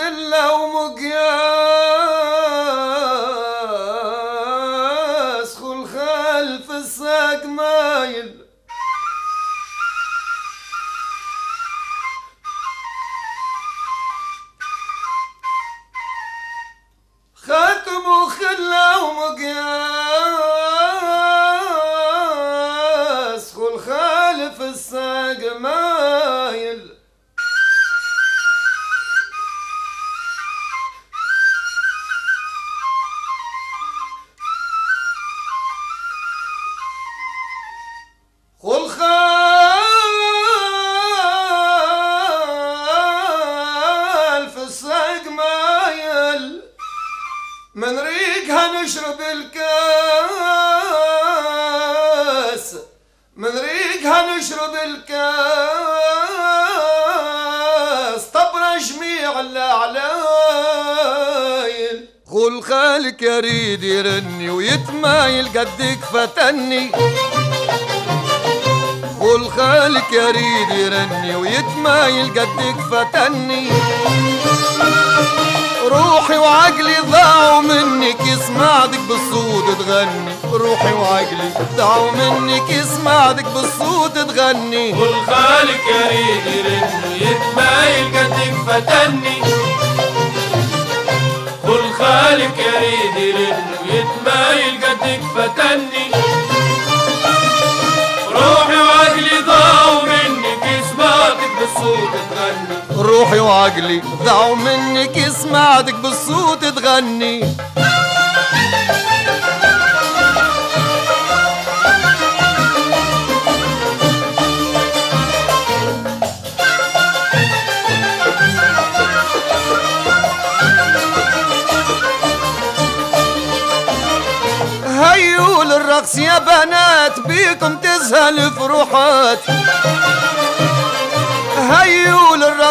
وخلة نشرب الكاس. من ريقها نشرب الكاس. طبر جميع الاعلايل قول خالك يريد يرني ويتمايل قدك فتني. قول خالك يريد يرني ويتمايل قدك فتني. روحي وعقلي ضاعوا منك يسمعدك بالصوت تغني. روحي وعقلي ضاعوا منك يسمعدك بالصوت تغني. كل خالق يريد يرن ويتمايل قدك فتني. كل خالق يريد يرن ويتمايل قدك فتني. روحي وعقلي ضاعوا منك يسمعدك بالصوت تغني. هيوا للرقص يا بنات بيكم تزهل فروحات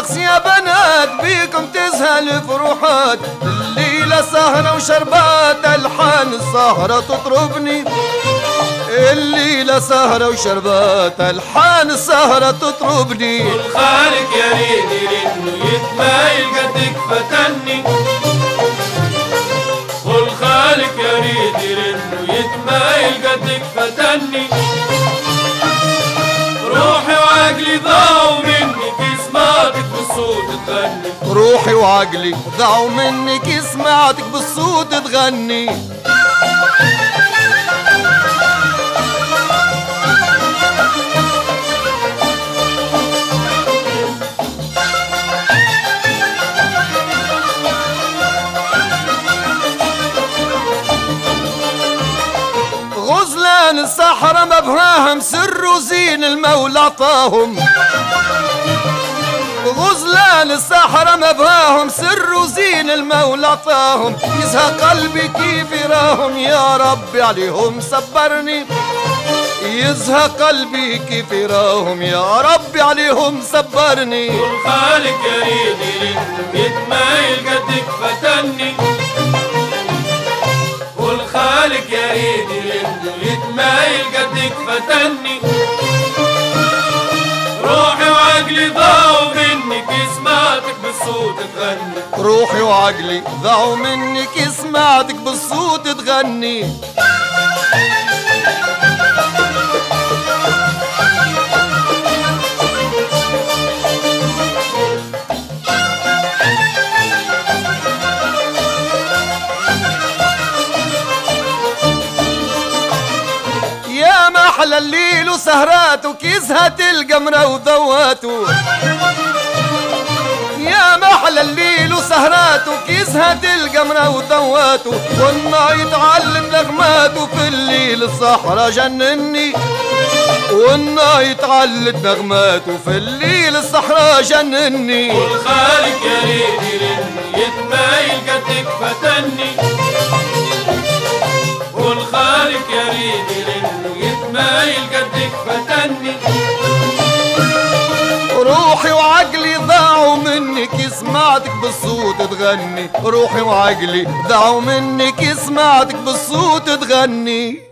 للرقص يا بنات بيكم تزهل فروحات الليلة سهرة وشربات ألحان السهرة تطربني. الليلة سهرة وشربات ألحان السهرة تطربني. كل خالق يريد يرن ويتمايل قدك فتني. كل خالق يريد يرن ويتمايل قدك فتني. روحي وعقلي ضاعوا روحي وعقلي. ضاعوا منك سمعتك بالصوت تغني. غزلان الصحراء مبهاهم سر وزين المولى غزلان الصحراء مبهاهم سر وزين المولى عطاهم يزهى قلبي كيف يراهم يا ربي عليهم صبرني. يزهى قلبي كيف يراهم يا ربي عليهم صبرني. كل خالق يريد يرن ويتمايل قدك فتني. كل خالق يريد يرن ويتمايل قدك فتني. روحي وعقلي سمعتك بالصوت تغني. روحي وعقلي ضاعوا منك سمعتك بالصوت تغني. يا محلى الليل وسهراته كيزهت القمرة وذواته. يا محلى الليل وسهراته كيزهت القمرة وذواته والنار يتعلم نغماته في الليل الصحراء جنني. والنار يتعلم نغماته في الليل الصحراء جنني. كل خالق يريد يرن يتمايل منك سمعتك بالصوت تغني روحي وعقلي ضاعوا منك سمعتك بالصوت تغني.